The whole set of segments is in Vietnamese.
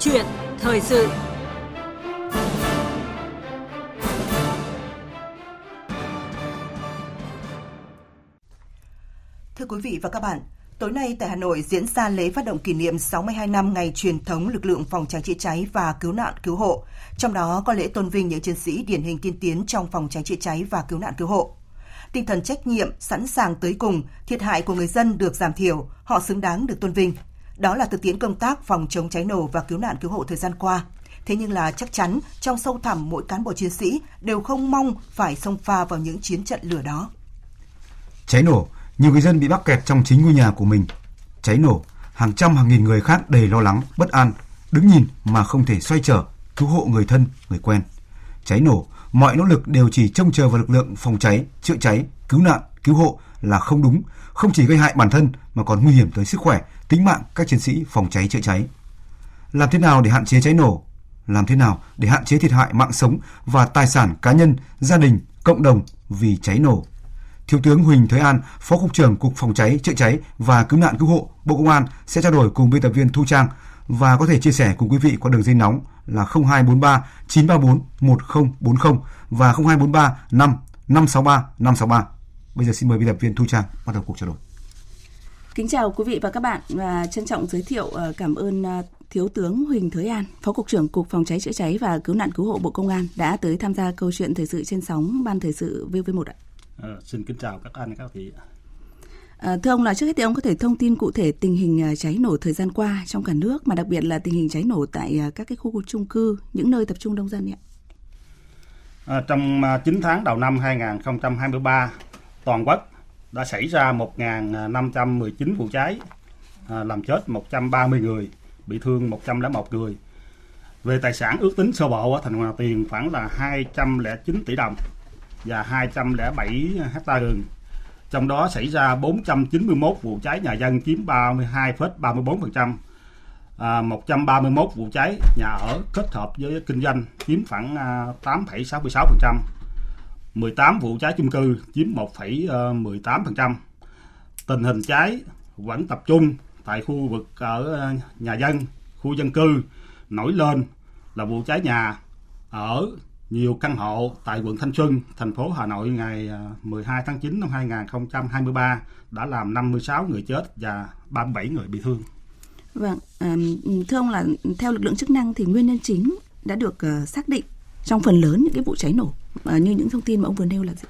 chuyện thời sự. Thưa quý vị và các bạn, tối nay tại Hà Nội diễn ra lễ phát động kỷ niệm 62 năm ngày truyền thống lực lượng phòng cháy chữa cháy và cứu nạn cứu hộ. Trong đó có lễ tôn vinh những chiến sĩ điển hình tiên tiến trong phòng cháy chữa cháy và cứu nạn cứu hộ tinh thần trách nhiệm, sẵn sàng tới cùng, thiệt hại của người dân được giảm thiểu, họ xứng đáng được tôn vinh. Đó là thực tiễn công tác phòng chống cháy nổ và cứu nạn cứu hộ thời gian qua. Thế nhưng là chắc chắn trong sâu thẳm mỗi cán bộ chiến sĩ đều không mong phải xông pha vào những chiến trận lửa đó. Cháy nổ, nhiều người dân bị mắc kẹt trong chính ngôi nhà của mình. Cháy nổ, hàng trăm hàng nghìn người khác đầy lo lắng, bất an, đứng nhìn mà không thể xoay trở, cứu hộ người thân, người quen. Cháy nổ, mọi nỗ lực đều chỉ trông chờ vào lực lượng phòng cháy, chữa cháy, cứu nạn, cứu hộ là không đúng, không chỉ gây hại bản thân mà còn nguy hiểm tới sức khỏe, tính mạng các chiến sĩ phòng cháy chữa cháy. Làm thế nào để hạn chế cháy nổ? Làm thế nào để hạn chế thiệt hại mạng sống và tài sản cá nhân, gia đình, cộng đồng vì cháy nổ? Thiếu tướng Huỳnh Thới An, Phó cục trưởng Cục Phòng cháy, chữa cháy và cứu nạn cứu hộ Bộ Công an sẽ trao đổi cùng biên tập viên Thu Trang và có thể chia sẻ cùng quý vị qua đường dây nóng là 0243 934 1040 và 0243 5 563 563. Bây giờ xin mời biên tập viên Thu Trang bắt đầu cuộc trao đổi. Kính chào quý vị và các bạn và trân trọng giới thiệu ờ, cảm ơn ờ, Thiếu tướng Huỳnh Thới An, Phó Cục trưởng Cục Phòng cháy chữa cháy và Cứu nạn Cứu hộ Bộ Công an đã tới tham gia câu chuyện thời sự trên sóng Ban Thời sự VV1 ạ. À, xin kính chào các anh các chị. À, thưa ông là trước hết thì ông có thể thông tin cụ thể tình hình cháy nổ thời gian qua trong cả nước mà đặc biệt là tình hình cháy nổ tại các cái khu chung cư, những nơi tập trung đông dân ạ. À, trong 9 tháng đầu năm 2023, toàn quốc đã xảy ra 1.519 vụ cháy, à, làm chết 130 người, bị thương 101 người. Về tài sản ước tính sơ bộ ở thành Hòa Tiền khoảng là 209 tỷ đồng và 207 hecta rừng. Trong đó xảy ra 491 vụ cháy nhà dân chiếm 32,34%, à, 131 vụ cháy nhà ở kết hợp với kinh doanh chiếm khoảng à, 8,66%. 18 vụ cháy chung cư chiếm 1,18%. Ờ, Tình hình cháy vẫn tập trung tại khu vực ở ờ, nhà dân, khu dân cư nổi lên là vụ cháy nhà ở nhiều căn hộ tại quận Thanh Xuân, thành phố Hà Nội ngày ờ, 12 tháng 9 năm 2023 đã làm 56 người chết và 37 người bị thương. Vâng, thưa ông là theo lực lượng chức năng thì nguyên nhân chính đã được xác định trong phần lớn những cái vụ cháy nổ à, như những thông tin mà ông vừa nêu là gì?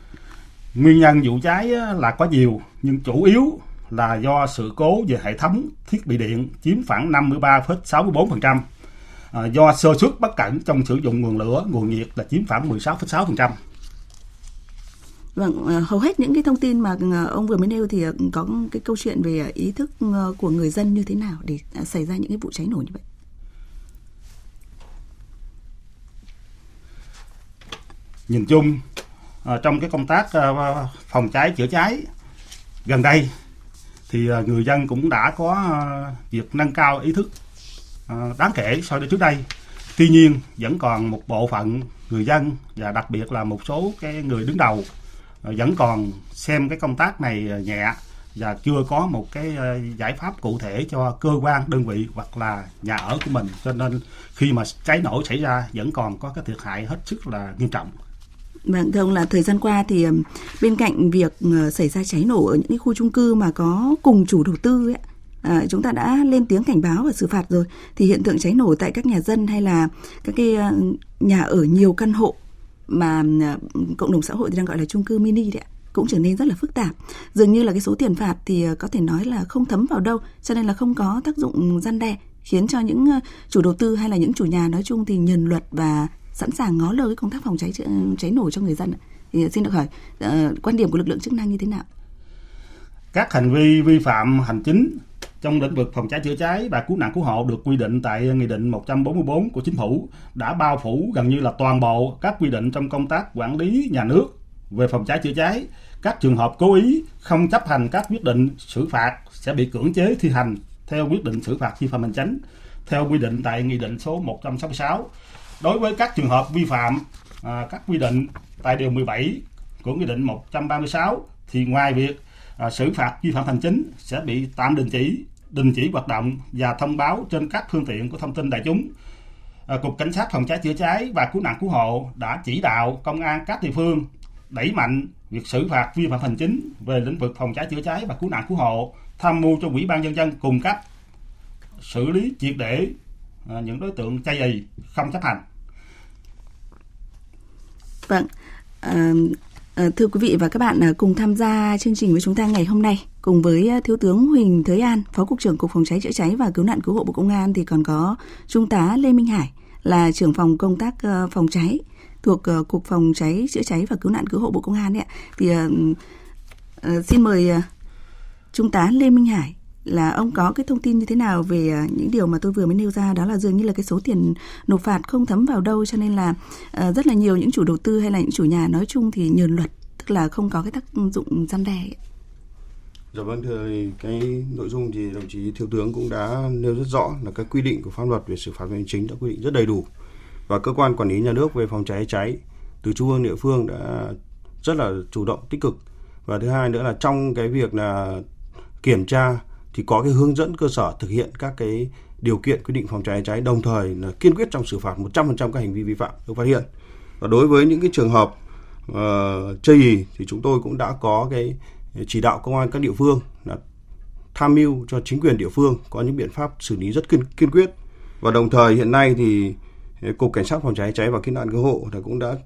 Nguyên nhân vụ cháy là có nhiều nhưng chủ yếu là do sự cố về hệ thống thiết bị điện chiếm khoảng 53,64%. À, do sơ suất bất cẩn trong sử dụng nguồn lửa, nguồn nhiệt là chiếm khoảng 16,6%. Vâng, à, hầu hết những cái thông tin mà à, ông vừa mới nêu thì có cái câu chuyện về ý thức của người dân như thế nào để xảy ra những cái vụ cháy nổ như vậy? Nhìn chung à, trong cái công tác à, phòng cháy chữa cháy gần đây thì à, người dân cũng đã có à, việc nâng cao ý thức à, đáng kể so với trước đây. Tuy nhiên vẫn còn một bộ phận người dân và đặc biệt là một số cái người đứng đầu à, vẫn còn xem cái công tác này nhẹ và chưa có một cái giải pháp cụ thể cho cơ quan đơn vị hoặc là nhà ở của mình. Cho nên khi mà cháy nổ xảy ra vẫn còn có cái thiệt hại hết sức là nghiêm trọng. Vâng, thưa ông là thời gian qua thì bên cạnh việc ờ, xảy ra cháy nổ ở những cái khu chung cư mà có cùng chủ đầu tư ấy, à, chúng ta đã lên tiếng cảnh báo và xử phạt rồi thì hiện tượng cháy nổ tại các nhà dân hay là các cái ờ, nhà ở nhiều căn hộ mà ờ, cộng đồng xã hội thì đang gọi là chung cư mini đấy cũng trở nên rất là phức tạp. Dường như là cái số tiền phạt thì có thể nói là không thấm vào đâu, cho nên là không có tác dụng gian đe khiến cho những chủ đầu tư hay là những chủ nhà nói chung thì nhờn luật và sẵn sàng ngó lơ cái công tác phòng cháy cháy nổ cho người dân thì xin được hỏi uh, quan điểm của lực lượng chức năng như thế nào? Các hành vi vi phạm hành chính trong lĩnh vực phòng cháy chữa cháy và cứu nạn cứu hộ được quy định tại Nghị định 144 của Chính phủ đã bao phủ gần như là toàn bộ các quy định trong công tác quản lý nhà nước về phòng cháy chữa cháy. Các trường hợp cố ý không chấp hành các quyết định xử phạt sẽ bị cưỡng chế thi hành theo quyết định xử phạt vi phạm hành chính theo quy định tại Nghị định số 166 đối với các trường hợp vi phạm à, các quy định tại điều 17 của nghị định 136 thì ngoài việc à, xử phạt vi phạm hành chính sẽ bị tạm đình chỉ đình chỉ hoạt động và thông báo trên các phương tiện của thông tin đại chúng. À, Cục Cảnh sát Phòng cháy chữa cháy và Cứu nạn Cứu hộ đã chỉ đạo công an các địa phương đẩy mạnh việc xử phạt vi phạm hành chính về lĩnh vực phòng cháy chữa cháy và cứu nạn cứu hộ, tham mưu cho Ủy ban nhân dân cùng cấp xử lý triệt để Ờ, những đối tượng chay ì không chấp hành. Vâng, à, thưa quý vị và các bạn cùng tham gia chương trình với chúng ta ngày hôm nay cùng với thiếu tướng Huỳnh Thới An, Phó cục trưởng Cục Phòng cháy chữa cháy và Cứu nạn cứu hộ Bộ Công an thì còn có Trung tá Lê Minh Hải là trưởng phòng công tác phòng cháy thuộc cục phòng cháy chữa cháy và cứu nạn cứu hộ bộ công an ạ. thì uh, uh, xin mời uh, trung tá lê minh hải là ông có cái thông tin như thế nào về à, những điều mà tôi vừa mới nêu ra? Đó là dường như là cái số tiền nộp phạt không thấm vào đâu, cho nên là à, rất là nhiều những chủ đầu tư hay là những chủ nhà nói chung thì nhờn luật, tức là không có cái tác dụng gian đe. Dạ vâng thưa cái nội dung thì đồng chí thiếu tướng cũng đã nêu rất rõ là các quy định của pháp luật về xử phạt hành chính đã quy định rất đầy đủ. Và cơ quan quản lý nhà nước về phòng cháy cháy từ trung ương, địa phương đã rất là chủ động, tích cực. Và thứ hai nữa là trong cái việc là kiểm tra thì có cái hướng dẫn cơ sở thực hiện các cái điều kiện quy định phòng cháy cháy đồng thời là kiên quyết trong xử phạt 100% các hành vi vi phạm được phát hiện. Và đối với những cái trường hợp uh, chây ý thì chúng tôi cũng đã có cái chỉ đạo công an các địa phương là tham mưu cho chính quyền địa phương có những biện pháp xử lý rất kiên, kiên quyết. Và đồng thời hiện nay thì ờ, cục cảnh sát phòng cháy cháy và cứu nạn cứu hộ thì cũng đã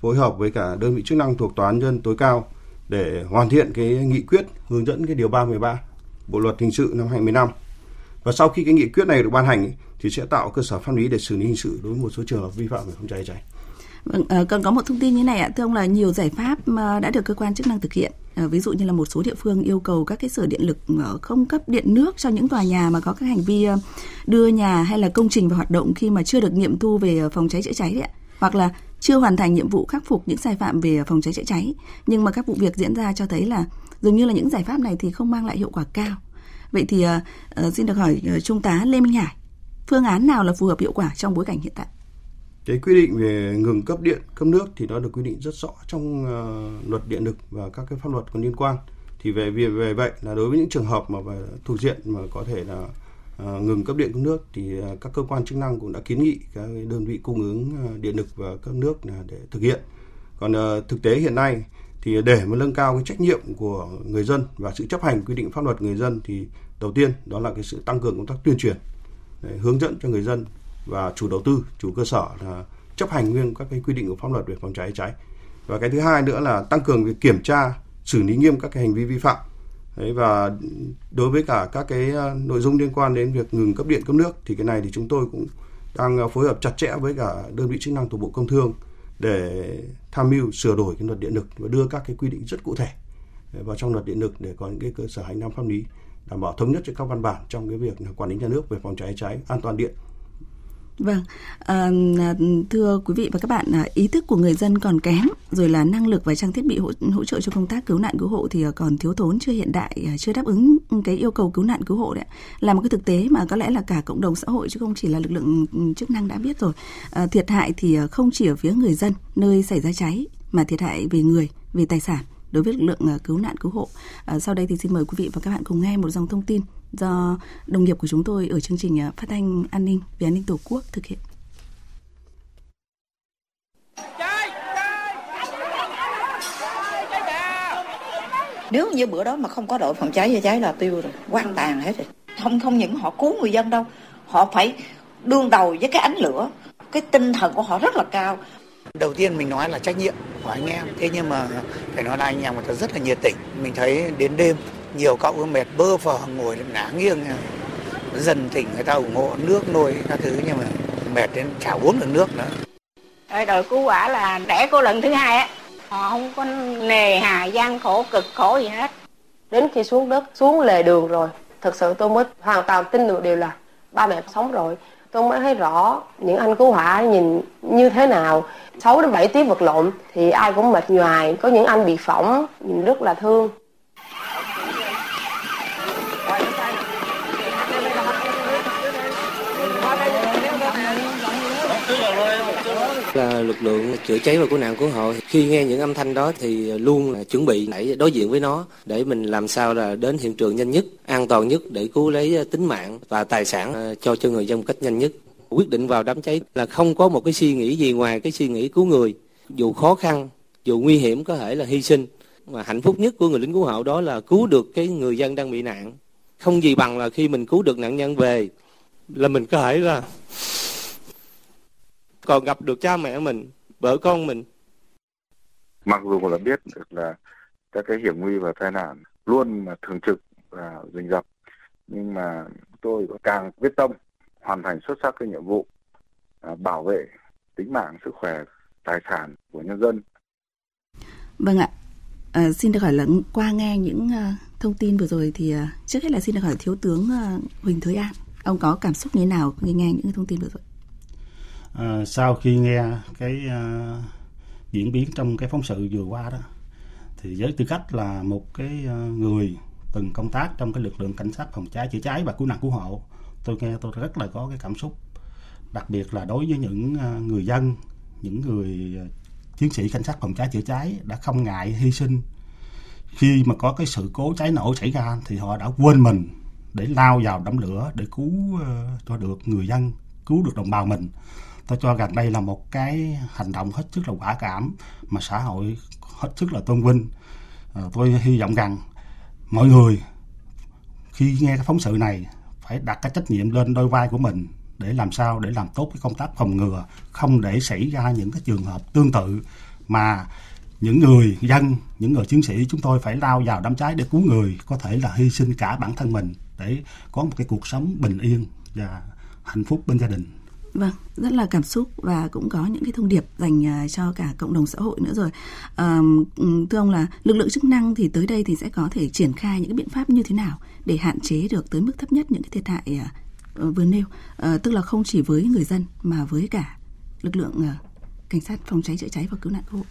phối hợp với cả đơn vị chức năng thuộc tòa án nhân tối cao để hoàn thiện cái nghị quyết hướng dẫn cái điều 313 bộ luật hình sự năm 2015 và sau khi cái nghị quyết này được ban hành thì sẽ tạo cơ sở pháp lý để xử lý hình sự đối với một số trường hợp vi phạm về phòng cháy cháy. Vâng, ờ, cần có một thông tin như này ạ, thưa ông là nhiều giải pháp đã được cơ quan chức năng thực hiện. Ờ, ví dụ như là một số địa phương yêu cầu các cái sở điện lực ờ, không cấp điện nước cho những tòa nhà mà có các hành vi đưa nhà hay là công trình vào hoạt động khi mà chưa được nghiệm thu về phòng cháy chữa cháy đấy ạ. Hoặc là chưa hoàn thành nhiệm vụ khắc phục những sai phạm về phòng cháy chữa cháy. Nhưng mà các vụ việc diễn ra cho thấy là dường như là những giải pháp này thì không mang lại hiệu quả cao. Vậy thì uh, xin được hỏi uh, Trung tá Lê Minh Hải, phương án nào là phù hợp hiệu quả trong bối cảnh hiện tại? cái quy định về ngừng cấp điện cấp nước thì nó được quy định rất rõ trong uh, luật điện lực và các cái pháp luật có liên quan thì về về về vậy là đối với những trường hợp mà thuộc diện mà có thể là uh, Ờ, ngừng cấp điện cấp nước thì ờ, các cơ quan chức năng cũng đã kiến nghị các đơn vị cung ứng ờ, điện lực và cấp nước là để thực hiện còn thực tế hiện nay thì để mà nâng cao cái trách nhiệm của người dân và sự chấp hành quy định pháp luật người dân thì đầu tiên đó là cái sự tăng cường công tác tuyên truyền để hướng dẫn cho người dân và chủ đầu tư, chủ cơ sở là chấp hành nguyên các cái quy định của pháp luật về phòng cháy cháy. Và cái thứ hai nữa là tăng cường việc kiểm tra, xử lý nghiêm các cái hành vi vi phạm. Đấy, và đối với cả các cái ờ, nội dung liên quan đến việc ngừng cấp điện cấp nước thì cái này thì chúng tôi cũng đang ờ, phối hợp chặt chẽ với cả đơn vị chức năng thuộc Bộ Công Thương để tham mưu sửa đổi cái luật điện lực và đưa các cái quy định rất cụ thể ờ, vào trong luật điện lực để có những cái cơ sở hành lang pháp lý đảm bảo thống nhất cho các văn bản trong cái việc quản lý nhà nước về phòng cháy cháy an toàn điện. Vâng, à, thưa quý vị và các bạn, ờ, ý thức của người dân còn kém, rồi là năng lực và trang thiết bị hỗ, hỗ trợ cho công tác cứu nạn cứu hộ thì còn thiếu thốn, chưa hiện đại, chưa đáp ứng cái yêu cầu cứu nạn cứu hộ đấy. Là một cái thực tế mà có lẽ là cả cộng đồng xã hội chứ không chỉ là lực lượng ừ, chức năng đã biết rồi. À, thiệt hại thì không chỉ ở phía người dân nơi xảy ra cháy mà thiệt hại về người, về tài sản đối với lực lượng cứu nạn cứu hộ. À, sau đây thì xin mời quý vị và các bạn cùng nghe một dòng thông tin do đồng nghiệp của chúng tôi ở chương trình à, phát thanh an ninh về an ninh tổ quốc thực hiện. Nếu như bữa đó mà không có đội phòng cháy chữa cháy là tiêu rồi, quan tàn hết rồi. Không không những họ cứu người dân đâu, họ phải đương đầu với cái ánh lửa. Cái tinh thần của họ rất là cao. Đầu tiên mình nói là trách nhiệm của anh em, thế nhưng mà phải nói là anh em người ta rất là nhiệt tình. Mình thấy đến đêm nhiều cậu mệt bơ phờ ngồi ngả nghiêng dần tỉnh người ta ủng hộ nước nôi các thứ nhưng mà mệt đến chả uống được nước nữa. Đội cứu hỏa là đẻ cô lần thứ hai á. Họ không có nề hà gian khổ cực khổ gì hết. Đến khi xuống đất xuống lề đường rồi thực sự tôi mới hoàn toàn tin được điều là ba mẹ sống rồi. Tôi mới thấy rõ những anh cứu hỏa nhìn như thế nào. 6 đến 7 tiếng vật lộn thì ai cũng mệt nhoài. Có những anh bị phỏng nhìn rất là thương là lực lượng chữa cháy và cứu nạn cứu hộ. Khi nghe những âm thanh đó thì luôn là chuẩn bị để đối diện với nó để mình làm sao là đến hiện trường nhanh nhất, an toàn nhất để cứu lấy ờ, tính mạng và tài sản ờ, cho cho người dân một cách nhanh nhất. Quyết định vào đám cháy là không có một cái suy nghĩ gì ngoài cái suy nghĩ cứu người, dù khó khăn, dù nguy hiểm có thể là hy sinh mà hạnh phúc nhất của người lính cứu hộ đó là cứu được cái người dân đang bị nạn. Không gì bằng là khi mình cứu được nạn nhân về là mình có thể là còn gặp được cha mẹ mình vợ con mình. Mặc dù là biết được là các cái hiểm nguy và tai nạn luôn mà thường trực và rình rập nhưng mà tôi càng quyết tâm hoàn thành xuất sắc cái nhiệm vụ à, bảo vệ tính mạng sức khỏe tài sản của nhân dân. Vâng ạ. À, xin được hỏi là qua nghe những uh, thông tin vừa rồi thì uh, trước hết là xin được hỏi thiếu tướng uh, Huỳnh Thới An, ông có cảm xúc như thế nào khi nghe những thông tin vừa rồi? À, sau khi nghe cái uh, diễn biến trong cái phóng sự vừa qua đó, thì với tư cách là một cái uh, người từng công tác trong cái lực lượng cảnh sát phòng cháy chữa cháy và cứu nạn cứu hộ, tôi nghe tôi rất là có cái cảm xúc, đặc biệt là đối với những uh, người dân, những người chiến sĩ cảnh sát phòng cháy chữa cháy đã không ngại hy sinh. Khi mà có cái sự cố cháy nổ xảy ra thì họ đã quên mình để lao vào đám lửa để cứu cho được người dân cứu được đồng bào mình tôi cho rằng đây là một cái hành động hết sức là quả cảm mà xã hội hết sức là tôn vinh. À, tôi hy vọng rằng mọi người khi nghe cái phóng sự này phải đặt cái trách nhiệm lên đôi vai của mình để làm sao để làm tốt cái công tác phòng ngừa không để xảy ra những cái trường hợp tương tự mà những người dân những người chiến sĩ chúng tôi phải lao vào đám cháy để cứu người có thể là hy sinh cả bản thân mình để có một cái cuộc sống bình yên và hạnh phúc bên gia đình. Vâng, rất là cảm xúc và cũng có những cái thông điệp dành à, cho cả cộng đồng xã hội nữa rồi. À, thưa ông là lực lượng chức năng thì tới đây thì sẽ có thể triển khai những cái biện pháp như thế nào để hạn chế được tới mức thấp nhất những cái thiệt hại à, ờ, vừa nêu? À, tức là không chỉ với người dân mà với cả lực lượng à, cảnh sát phòng cháy chữa cháy và cứu nạn cứu hộ.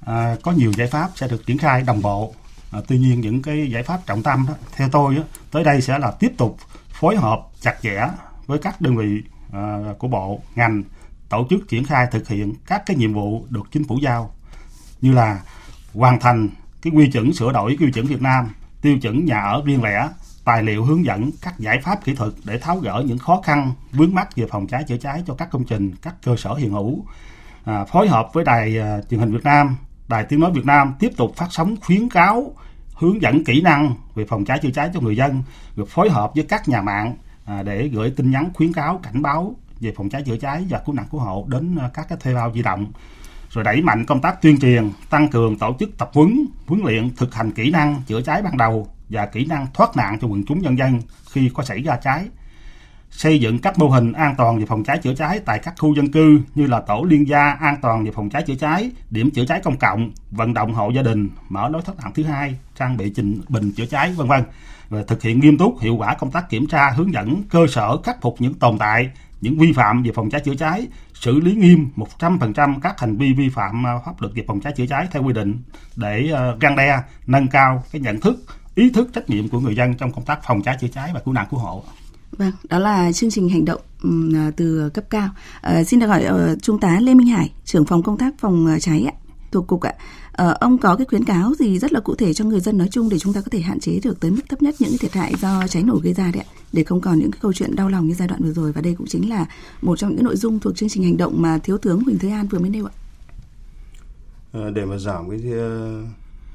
À, có nhiều giải pháp sẽ được triển khai đồng bộ. À, tuy nhiên những cái giải pháp trọng tâm đó theo tôi đó, tới đây sẽ là tiếp tục phối hợp chặt chẽ với các đơn vị à, của bộ ngành tổ chức triển khai thực hiện các cái nhiệm vụ được chính phủ giao như là hoàn thành cái quy chuẩn sửa đổi quy chuẩn Việt Nam tiêu chuẩn nhà ở riêng lẻ tài liệu hướng dẫn các giải pháp kỹ thuật để tháo gỡ những khó khăn vướng mắt về phòng cháy chữa cháy cho các công trình, các cơ sở hiện hữu. À, phối hợp với đài à, truyền hình Việt Nam, đài tiếng nói Việt Nam tiếp tục phát sóng khuyến cáo, hướng dẫn kỹ năng về phòng cháy chữa cháy cho người dân, được phối hợp với các nhà mạng à, để gửi tin nhắn khuyến cáo cảnh báo về phòng cháy chữa cháy và cứu nạn cứu hộ đến à, các cái thuê bao di động rồi đẩy mạnh công tác tuyên truyền, tăng cường tổ chức tập huấn, huấn luyện thực hành kỹ năng chữa cháy ban đầu và kỹ năng thoát nạn cho quần chúng nhân dân khi có xảy ra cháy. Xây dựng các mô hình an toàn về phòng cháy chữa cháy tại các khu dân cư như là tổ liên gia an toàn về phòng cháy chữa cháy, điểm chữa cháy công cộng, vận động hộ gia đình, mở lối thoát nạn thứ hai, trang bị trình bình chữa cháy vân vân. Và thực hiện nghiêm túc hiệu quả công tác kiểm tra, hướng dẫn cơ sở khắc phục những tồn tại, những vi phạm về phòng cháy chữa cháy, xử lý nghiêm 100% các hành vi vi phạm à, pháp luật về phòng cháy chữa cháy theo quy định để à, răng đe, nâng cao cái nhận thức ý thức trách nhiệm của người dân trong công tác phòng cháy chữa cháy và cứu nạn cứu hộ. Vâng, đó là chương trình hành động à, từ cấp cao. À, xin được hỏi uh, Trung tá Lê Minh Hải, trưởng phòng công tác phòng cháy ạ, thuộc cục ạ. Ờ, ông có cái khuyến cáo gì rất là cụ thể cho người dân nói chung để chúng ta có thể hạn chế được tới mức thấp nhất những thiệt hại do cháy nổ gây ra đấy ạ, để không còn những cái câu chuyện đau lòng như giai đoạn vừa rồi và đây cũng chính là một trong những nội dung thuộc chương trình hành động mà thiếu tướng Huỳnh Thế An vừa mới nêu ạ. À, để mà giảm cái ờ,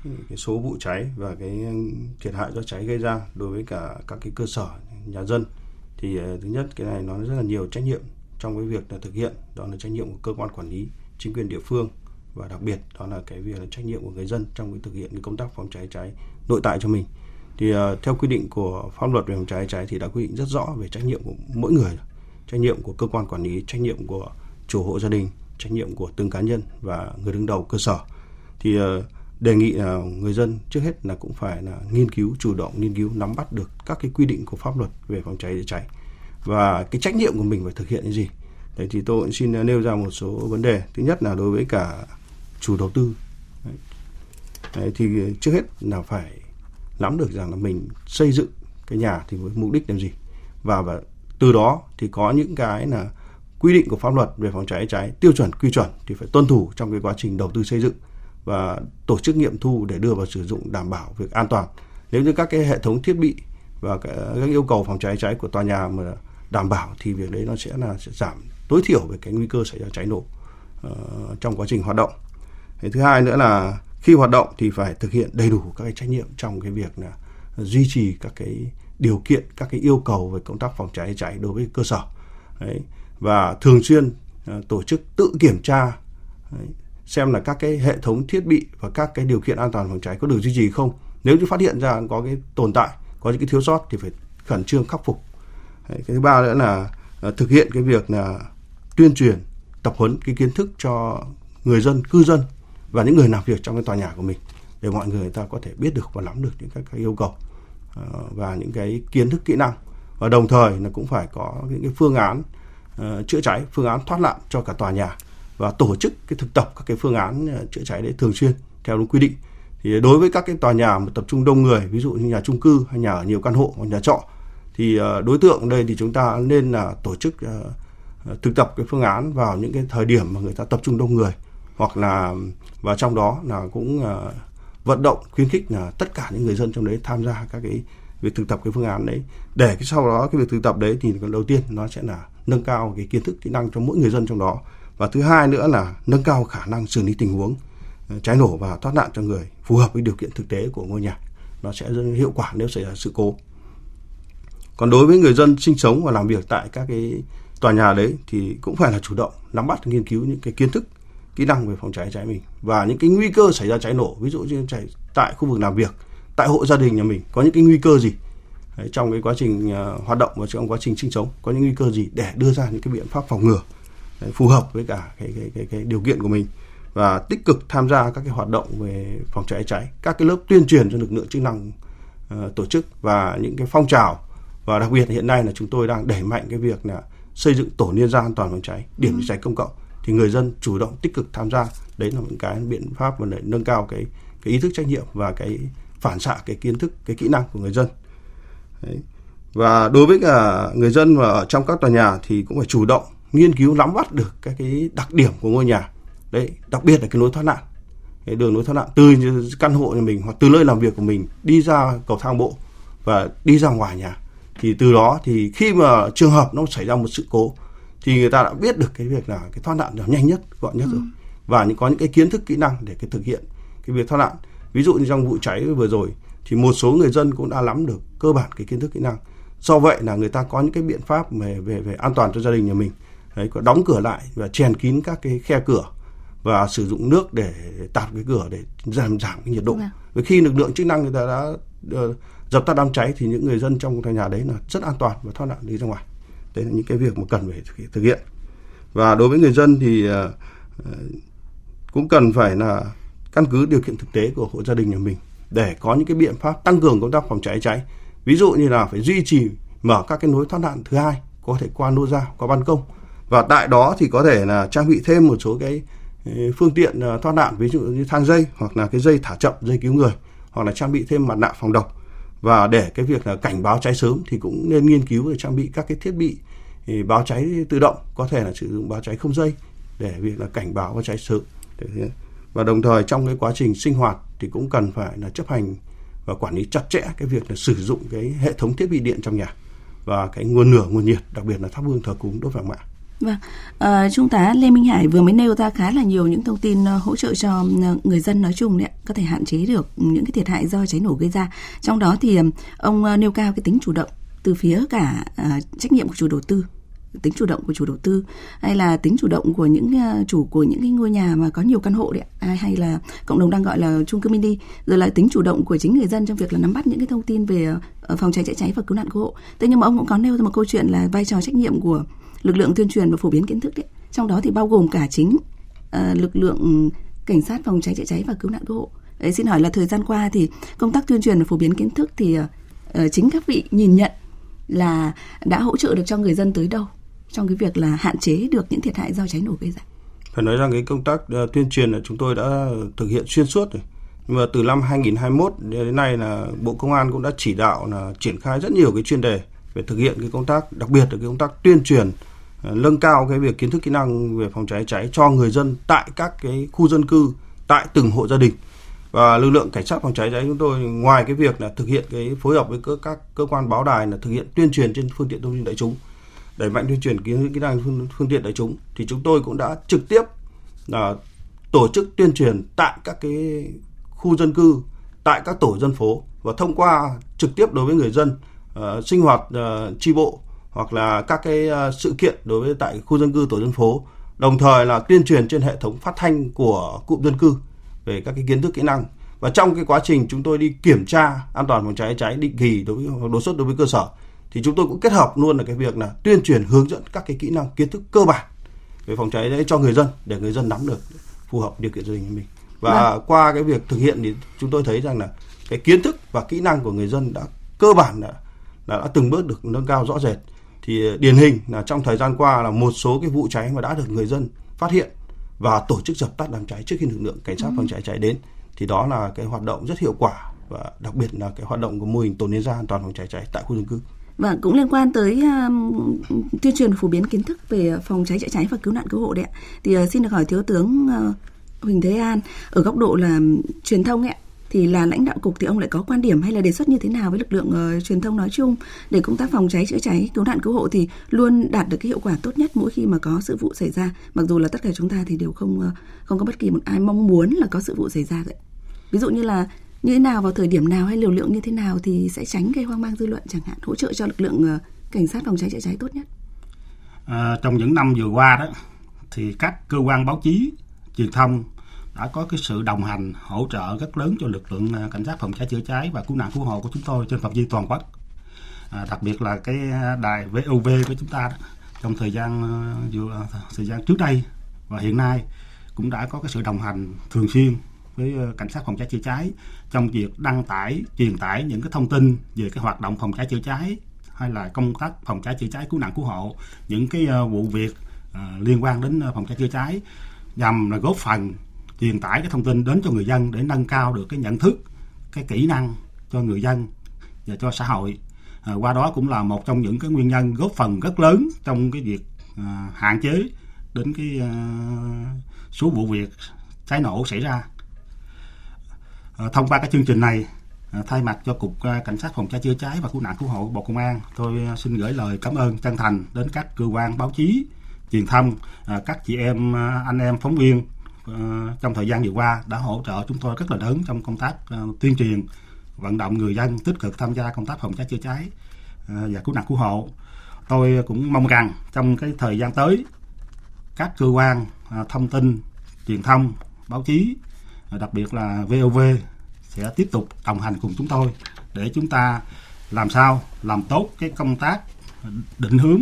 cái số vụ cháy và cái thiệt hại do cháy gây ra đối với cả các cái cơ sở nhà dân thì thứ nhất cái này nó rất là nhiều trách nhiệm trong cái việc là thực hiện đó là trách nhiệm của cơ quan quản lý chính quyền địa phương và đặc biệt đó là cái việc là trách nhiệm của người dân trong cái thực hiện cái công tác phòng cháy cháy nội tại cho mình. Thì uh, theo quy định của pháp luật về phòng cháy cháy thì đã quy định rất rõ về trách nhiệm của mỗi người trách nhiệm của cơ quan quản lý trách nhiệm của chủ hộ gia đình trách nhiệm của từng cá nhân và người đứng đầu cơ sở. Thì uh, đề nghị là người dân trước hết là cũng phải là nghiên cứu chủ động nghiên cứu nắm bắt được các cái quy định của pháp luật về phòng cháy chữa cháy. Và cái trách nhiệm của mình phải thực hiện cái gì? Đấy thì tôi xin nêu ra một số vấn đề. Thứ nhất là đối với cả chủ đầu tư Đấy, thì ờ, trước hết là phải nắm được rằng là mình xây dựng cái nhà thì với mục đích làm gì và và từ đó thì có những cái là quy định của pháp luật về phòng cháy cháy, tiêu chuẩn quy chuẩn thì phải tuân thủ trong cái quá trình đầu tư xây dựng và tổ chức nghiệm thu để đưa vào sử dụng đảm bảo việc an toàn. Nếu như các cái hệ thống thiết bị và các yêu cầu phòng cháy cháy của tòa nhà mà đảm bảo thì việc đấy nó sẽ là sẽ giảm tối thiểu về cái nguy cơ xảy ra cháy nổ uh, trong quá trình hoạt động cái thứ hai nữa là khi hoạt động thì phải thực hiện đầy đủ các cái trách nhiệm trong cái việc là duy trì các cái điều kiện các cái yêu cầu về công tác phòng cháy cháy đối với cơ sở. Đấy, và thường xuyên à, tổ chức tự kiểm tra đấy, xem là các cái hệ thống thiết bị và các cái điều kiện an toàn phòng cháy có được duy trì không. Nếu như phát hiện ra có cái tồn tại có những cái thiếu sót thì phải khẩn trương khắc phục. Đấy, cái thứ ba nữa là à, thực hiện cái việc là tuyên truyền tập huấn cái kiến thức cho người dân cư dân và những người làm việc trong cái tòa nhà của mình để mọi người, ta có thể biết được và nắm được những các cái yêu cầu ờ, và những cái kiến thức kỹ năng. Và đồng thời là cũng phải có những cái phương án uh, chữa cháy phương án thoát nạn cho cả tòa nhà và tổ chức cái thực tập các cái phương án ờ, chữa cháy đấy thường xuyên theo đúng quy định. Thì đối với các cái tòa nhà mà tập trung đông người ví dụ như nhà chung cư hay nhà ở nhiều căn hộ hoặc nhà trọ thì đối tượng đây thì chúng ta nên là tổ chức thực tập cái phương án vào những cái thời điểm mà người ta tập trung đông người hoặc là và trong đó là cũng uh, vận động khuyến khích là tất cả những người dân trong đấy tham gia các cái việc thực tập cái phương án đấy. Để cái sau đó cái việc thực tập đấy thì đầu tiên nó sẽ là nâng cao cái kiến thức kỹ năng cho mỗi người dân trong đó. Và thứ hai nữa là nâng cao khả năng xử lý tình huống ờ, cháy nổ và thoát nạn cho người phù hợp với điều kiện thực tế của ngôi nhà. Nó sẽ rất hiệu quả nếu xảy ra sự cố. Còn đối với người dân sinh sống và làm việc tại các cái tòa nhà đấy thì cũng phải là chủ động nắm bắt nghiên cứu những cái kiến thức kỹ năng về phòng cháy cháy mình. Và những cái nguy cơ xảy ra cháy nổ ví dụ như cháy tại khu vực làm việc tại hộ gia đình nhà mình có những cái nguy cơ gì? Đấy, trong cái quá trình uh, hoạt động và trong quá trình sinh sống có những nguy cơ gì để đưa ra những cái biện pháp phòng ngừa đấy, phù hợp với cả cái, cái cái cái điều kiện của mình? Và tích cực tham gia các cái hoạt động về phòng cháy cháy các cái lớp tuyên truyền cho lực lượng chức năng uh, tổ chức và những cái phong trào. Và đặc biệt hiện nay là chúng tôi đang đẩy mạnh cái việc là xây dựng tổ liên gia an toàn phòng cháy điểm ừ. cháy công cộng thì người dân chủ động tích cực tham gia. Đấy là những cái biện pháp mà để nâng cao cái cái ý thức trách nhiệm và cái phản xạ cái kiến thức, cái kỹ năng của người dân. Đấy. và đối với cả người dân mà ở trong các tòa nhà thì cũng phải chủ động nghiên cứu, nắm bắt được các cái đặc điểm của ngôi nhà. Đấy, đặc biệt là cái lối thoát nạn. Cái đường lối thoát nạn, từ căn hộ nhà mình hoặc từ nơi làm việc của mình đi ra cầu thang bộ và đi ra ngoài nhà. Thì từ đó thì khi mà trường hợp nó xảy ra một sự cố thì người ta đã biết được cái việc là cái thoát nạn là nhanh nhất gọn nhất ừ. rồi. Và những có những cái kiến thức kỹ năng để cái thực hiện cái việc thoát nạn. Ví dụ như trong vụ cháy vừa rồi thì một số người dân cũng đã nắm được cơ bản cái kiến thức kỹ năng. Do vậy là người ta có những cái biện pháp về về về an toàn cho gia đình nhà mình. Đấy có đóng cửa lại và chèn kín các cái khe cửa và sử dụng nước để tạt cái cửa để giảm giảm cái nhiệt độ. Và khi lực lượng chức năng người ta đã uh, dập tắt đám cháy thì những người dân trong tòa nhà đấy là rất an toàn và thoát nạn đi ra ngoài đấy là những cái việc mà cần phải thực hiện và đối với người dân thì ờ, ờ, cũng cần phải là căn cứ điều kiện thực tế của hộ gia đình nhà mình để có những cái biện pháp tăng cường công tác phòng cháy cháy. Ví dụ như là phải duy trì, mở các cái nối thoát nạn thứ hai, có thể qua nô ra qua ban công. Và tại đó thì có thể là trang bị thêm một số cái ờ, phương tiện thoát nạn, ví dụ như thang dây hoặc là cái dây thả chậm, dây cứu người, hoặc là trang bị thêm mặt nạ phòng độc và để cái việc là cảnh báo cháy sớm thì cũng nên nghiên cứu để trang bị các cái thiết bị báo cháy tự động, có thể là sử dụng báo cháy không dây để việc là cảnh báo và cháy sớm. Và đồng thời trong cái quá trình sinh hoạt thì cũng cần phải là chấp hành và quản lý chặt chẽ cái việc là sử dụng cái hệ thống thiết bị điện trong nhà và cái nguồn lửa, nguồn nhiệt, đặc biệt là thắp hương thờ cúng, đốt vàng mã. Vâng, à, Trung tá Lê Minh Hải vừa mới nêu ra khá là nhiều những thông tin ờ, hỗ trợ cho ờ, người dân nói chung đấy, có thể hạn chế được những cái thiệt hại do cháy nổ gây ra. Trong đó thì ông nêu cao cái tính chủ động từ phía cả à, trách nhiệm của chủ đầu tư tính chủ động của chủ đầu tư hay là tính chủ động của những chủ của những cái ngôi nhà mà có nhiều căn hộ đấy hay, hay là cộng đồng đang gọi là chung cư mini rồi là tính chủ động của chính người dân trong việc là nắm bắt những cái thông tin về phòng cháy chữa cháy và cứu nạn cứu hộ. Thế nhưng mà ông cũng có nêu ra một câu chuyện là vai trò trách nhiệm của lực lượng tuyên truyền và phổ biến kiến thức đấy. Trong đó thì bao gồm cả chính uh, lực lượng cảnh sát phòng cháy chữa cháy và cứu nạn cứu hộ. Đấy, xin hỏi là thời gian qua thì công tác tuyên truyền và phổ biến kiến thức thì uh, chính các vị nhìn nhận là đã hỗ trợ được cho người dân tới đâu trong cái việc là hạn chế được những thiệt hại do cháy nổ gây ra? Phải nói rằng cái công tác uh, tuyên truyền là chúng tôi đã thực hiện xuyên suốt rồi. Nhưng mà từ năm 2021 đến nay là Bộ Công an cũng đã chỉ đạo là triển khai rất nhiều cái chuyên đề về thực hiện cái công tác đặc biệt là cái công tác tuyên truyền nâng cao cái việc kiến thức kỹ năng về phòng cháy cháy cho người dân tại các cái khu dân cư tại từng hộ gia đình. Và lực lượng cảnh sát phòng cháy cháy chúng tôi ngoài cái việc là thực hiện cái phối hợp với các, cơ quan báo đài là thực hiện tuyên truyền trên phương tiện thông tin đại chúng đẩy mạnh tuyên truyền kiến thức kỹ năng phương, phương tiện đại chúng thì chúng tôi cũng đã trực tiếp là tổ chức tuyên truyền tại các cái khu dân cư tại các tổ dân phố và thông qua trực tiếp đối với người dân uh, sinh hoạt uh, tri bộ hoặc là các cái uh, sự kiện đối với tại khu dân cư tổ dân phố. Đồng thời là tuyên truyền trên hệ thống phát thanh của cụm dân cư về các cái kiến thức kỹ năng. Và trong cái quá trình chúng tôi đi kiểm tra an toàn phòng cháy cháy định kỳ đối với đột xuất đối với cơ sở thì chúng tôi cũng kết hợp luôn là cái việc là tuyên truyền hướng dẫn các cái kỹ năng kiến thức cơ bản về phòng cháy đấy cho người dân để người dân nắm được phù hợp điều kiện gia đình của mình. Và vâng. qua cái việc thực hiện thì chúng tôi thấy rằng là cái kiến thức và kỹ năng của người dân đã cơ bản là, là đã từng bước được nâng cao rõ rệt thì điển hình là trong thời gian qua là một số cái vụ cháy mà đã được người dân phát hiện và tổ chức dập tắt đám cháy trước khi lực lượng cảnh sát ừ. phòng cháy cháy đến thì đó là cái hoạt động rất hiệu quả và đặc biệt là cái hoạt động của mô hình tổ liên gia an toàn phòng cháy cháy tại khu dân cư và cũng liên quan tới uh, tuyên truyền phổ biến kiến thức về phòng cháy chữa cháy và cứu nạn cứu hộ đấy ạ. Thì uh, xin được hỏi thiếu tướng uh, Huỳnh Thế An ở góc độ là truyền thông ấy thì là lãnh đạo cục thì ông lại có quan điểm hay là đề xuất như thế nào với lực lượng uh, truyền thông nói chung để công tác phòng cháy chữa cháy cứu nạn cứu hộ thì luôn đạt được cái hiệu quả tốt nhất mỗi khi mà có sự vụ xảy ra? Mặc dù là tất cả chúng ta thì đều không uh, không có bất kỳ một ai mong muốn là có sự vụ xảy ra vậy. Ví dụ như là như thế nào vào thời điểm nào hay liều lượng như thế nào thì sẽ tránh gây hoang mang dư luận chẳng hạn hỗ trợ cho lực lượng uh, cảnh sát phòng cháy chữa cháy tốt nhất? À, trong những năm vừa qua đó thì các cơ quan báo chí truyền thông đã có cái sự đồng hành hỗ trợ rất lớn cho lực lượng à, cảnh sát phòng cháy chữa cháy và cứu nạn cứu hộ của chúng tôi trên phạm vi toàn quốc. À, đặc biệt là cái à, đài VOV của chúng ta đó, trong thời gian à, vừa thời gian trước đây và hiện nay cũng đã có cái sự đồng hành thường xuyên với cảnh sát phòng cháy chữa cháy trong việc đăng tải truyền tải những cái thông tin về cái hoạt động phòng cháy chữa cháy hay là công tác phòng cháy chữa cháy cứu nạn cứu hộ những cái vụ việc liên quan đến phòng cháy chữa cháy nhằm là góp phần truyền tải cái thông tin đến cho người dân để nâng cao được cái nhận thức cái kỹ năng cho người dân và cho xã hội. À, qua đó cũng là một trong những cái nguyên nhân góp phần rất lớn trong cái việc à, hạn chế đến cái à, số vụ việc cháy nổ xảy ra. À, thông qua cái chương trình này à, thay mặt cho cục à, cảnh sát phòng cháy chữa cháy và cứu nạn cứu hộ bộ công an tôi à, xin gửi lời cảm ơn chân thành đến các cơ quan báo chí truyền thông à, các chị em à, anh em phóng viên trong thời gian vừa qua đã hỗ trợ chúng tôi rất là lớn trong công tác ờ, tuyên truyền vận động người dân tích cực tham gia công tác phòng cháy chữa cháy ờ, và cứu nạn cứu hộ tôi cũng mong rằng trong cái thời gian tới các cơ quan thông tin truyền thông báo chí đặc biệt là VOV sẽ tiếp tục đồng hành cùng chúng tôi để chúng ta làm sao làm tốt cái công tác định hướng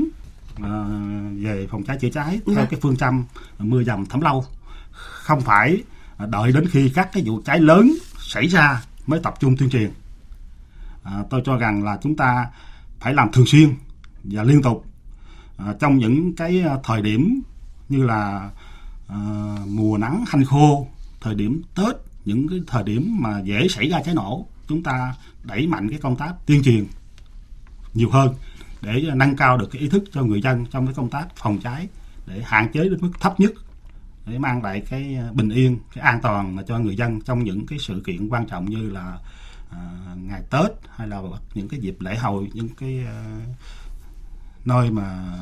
về phòng cháy chữa cháy theo dạ. cái phương châm mưa dầm thấm lâu không phải đợi đến khi các cái vụ cháy lớn xảy ra mới tập trung tuyên truyền. À, tôi cho rằng là chúng ta phải làm thường xuyên và liên tục. À, trong những cái à, thời điểm như là à, mùa nắng hanh khô thời điểm tết những cái thời điểm mà dễ xảy ra cháy nổ chúng ta đẩy mạnh cái công tác tuyên truyền nhiều hơn để nâng cao được cái ý thức cho người dân trong cái công tác phòng cháy để hạn chế đến mức thấp nhất để mang lại cái ờ, bình yên cái an toàn mà cho người dân trong những cái sự kiện quan trọng như là uh, ngày Tết hay là những cái dịp lễ hội những cái uh, nơi mà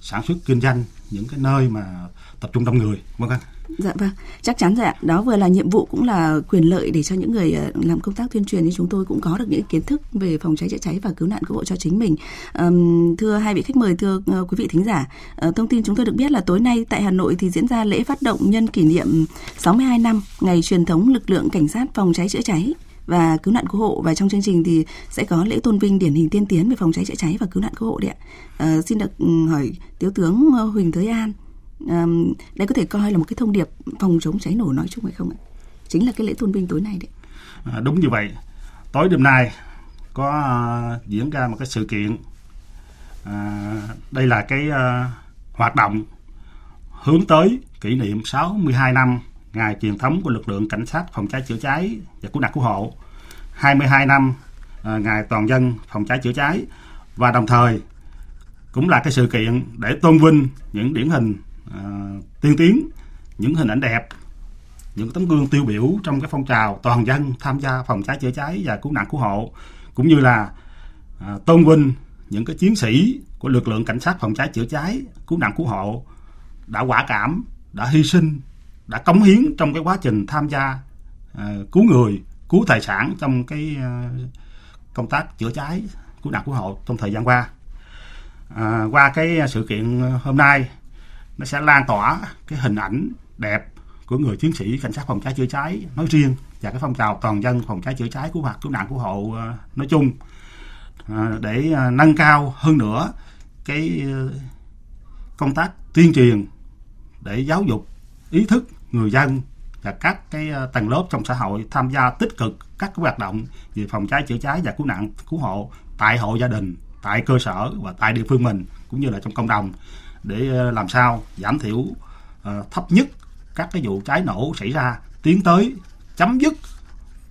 sản xuất kinh doanh những cái nơi mà tập trung đông người vâng anh Dạ vâng, chắc chắn rồi ạ. Đó vừa là nhiệm vụ cũng là quyền lợi để cho những người ờ, làm công tác tuyên truyền như chúng tôi cũng có được những kiến thức về phòng cháy chữa cháy và cứu nạn cứu hộ cho chính mình. Um, thưa hai vị khách mời, thưa ờ, quý vị thính giả, uh, thông tin chúng tôi được biết là tối nay tại Hà Nội thì diễn ra lễ phát động nhân kỷ niệm 62 năm ngày truyền thống lực lượng cảnh sát phòng cháy chữa cháy và cứu nạn cứu hộ và trong chương trình thì sẽ có lễ tôn vinh điển hình tiên tiến về phòng cháy chữa cháy và cứu nạn cứu hộ đấy ạ. À, xin được hỏi thiếu tướng Huỳnh Thới An đây có thể coi là một cái thông điệp phòng chống cháy nổ nói chung hay không ạ? Chính là cái lễ tôn vinh tối nay đấy. À, đúng như vậy. Tối đêm nay có uh, diễn ra một cái sự kiện. À, đây là cái uh, hoạt động hướng tới kỷ niệm 62 năm ngày truyền thống của lực lượng cảnh sát phòng cháy chữa cháy và cứu nạn cứu hộ, 22 năm uh, ngày toàn dân phòng cháy chữa cháy và đồng thời cũng là cái sự kiện để tôn vinh những điển hình uh, tiên tiến, những hình ảnh đẹp, những tấm gương tiêu biểu trong cái phong trào toàn dân tham gia phòng cháy chữa cháy và cứu nạn cứu hộ, cũng như là à, tôn vinh những cái chiến sĩ của lực lượng cảnh sát phòng cháy chữa cháy, cứu nạn cứu hộ đã quả cảm, đã hy sinh, đã cống hiến trong cái quá trình tham gia à, cứu người, cứu tài sản trong cái à, công tác chữa cháy, cứu nạn cứu hộ trong thời gian qua. À, qua cái sự kiện hôm nay nó sẽ lan tỏa cái hình ảnh đẹp của người chiến sĩ cảnh sát phòng cháy chữa cháy nói riêng và cái phong trào toàn dân phòng cháy chữa cháy cứu hoạt cứu nạn cứu hộ ờ, nói chung. Ờ, để ờ, nâng cao hơn nữa cái công tác tuyên truyền để giáo dục ý thức người dân và các cái tầng lớp trong xã hội tham gia tích cực các cái hoạt động về phòng cháy chữa cháy và cứu nạn cứu hộ tại hộ gia đình, tại cơ sở và tại địa phương mình, cũng như là trong cộng đồng để ờ, làm sao giảm thiểu ờ, thấp nhất các cái vụ cháy nổ xảy ra tiến tới chấm dứt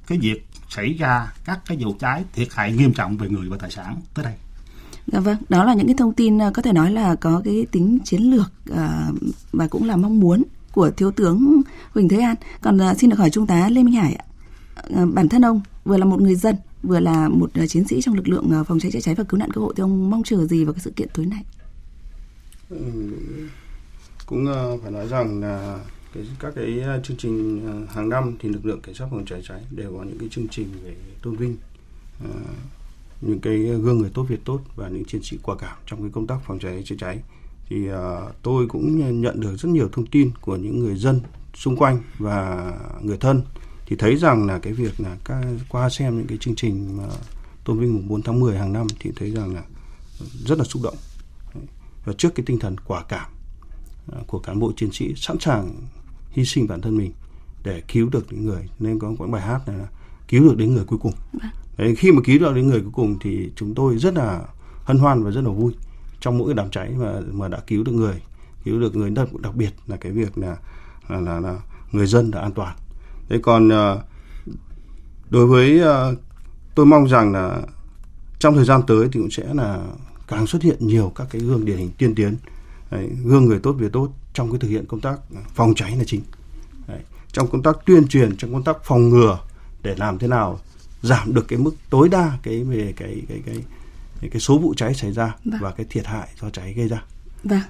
cái việc xảy ra các cái vụ cháy thiệt hại nghiêm trọng về người và tài sản tới đây. Dạ vâng, đó là những cái thông tin ờ, có thể nói là có cái tính chiến lược và cũng là mong muốn của thiếu tướng Huỳnh Thế An. Còn xin được hỏi trung tá Lê Minh Hải ạ. Bản thân ông vừa là một người dân vừa là một chiến sĩ trong lực lượng phòng cháy chữa cháy và cứu nạn cứu hộ thì ông mong chờ gì vào cái sự kiện tối nay? Ừ, cũng ờ, phải nói rằng là cái, các cái ờ, chương trình ờ, hàng năm thì lực lượng cảnh sát phòng cháy cháy đều có những cái chương trình về tôn vinh à, những cái gương người tốt việc tốt và những chiến sĩ quả cảm trong cái công tác phòng cháy chữa cháy. Thì à, tôi cũng nhận được rất nhiều thông tin của những người dân xung quanh và người thân thì thấy rằng là cái việc là các, qua xem những cái chương trình mà tôn vinh mùng 4 tháng 10 hàng năm thì thấy rằng là rất là xúc động và trước cái tinh thần quả cảm à, của cán bộ chiến sĩ sẵn sàng hy sinh bản thân mình để cứu được những người nên có một bài hát này là cứu được đến người cuối cùng vâng. Đấy, khi mà cứu được đến người cuối cùng thì chúng tôi rất là hân hoan và rất là vui trong mỗi cái đám cháy mà mà đã cứu được người cứu được người đặc, đặc biệt là cái việc là là, là, là người dân đã an toàn thế còn ờ, đối với ờ, tôi mong rằng là trong thời gian tới thì cũng sẽ là càng xuất hiện nhiều các cái gương điển hình tiên tiến Đấy, gương người tốt việc tốt trong cái thực hiện công tác phòng cháy là chính Đấy, trong công tác tuyên truyền trong công tác phòng ngừa để làm thế nào giảm được cái mức tối đa cái về cái cái cái cái, cái số vụ cháy xảy ra vâng. và cái thiệt hại do cháy gây ra. Vâng.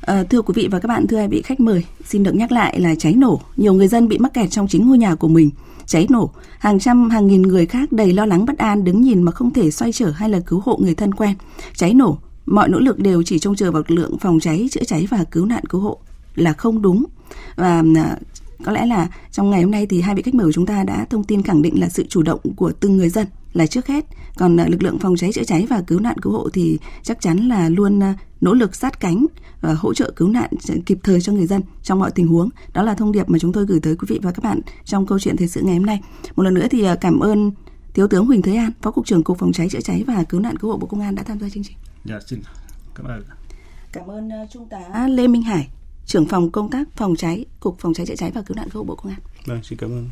À, thưa quý vị và các bạn, thưa hai vị khách mời, xin được nhắc lại là cháy nổ, nhiều người dân bị mắc kẹt trong chính ngôi nhà của mình. Cháy nổ, hàng trăm hàng nghìn người khác đầy lo lắng bất an đứng nhìn mà không thể xoay trở hay là cứu hộ người thân quen. Cháy nổ, mọi nỗ lực đều chỉ trông chờ vào lực lượng phòng cháy, chữa cháy và cứu nạn cứu hộ là không đúng. Và à, có lẽ là trong ngày hôm nay thì hai vị khách mời của chúng ta đã thông tin khẳng định là sự chủ động của từng người dân là trước hết. Còn à, lực lượng phòng cháy chữa cháy và cứu nạn cứu hộ thì chắc chắn là luôn à, nỗ lực sát cánh và hỗ trợ cứu nạn kịp thời cho người dân trong mọi tình huống. Đó là thông điệp mà chúng tôi gửi tới quý vị và các bạn trong câu chuyện thời sự ngày hôm nay. Một lần nữa thì à, cảm ơn thiếu tướng Huỳnh Thế An phó cục trưởng cục phòng cháy chữa cháy và cứu nạn cứu hộ bộ công an đã tham gia chương trình. Dạ xin cảm ơn cảm ơn trung tá Lê Minh Hải trưởng phòng công tác phòng cháy, cục phòng cháy chữa cháy và cứu nạn cứu hộ bộ công an. Vâng xin cảm ơn.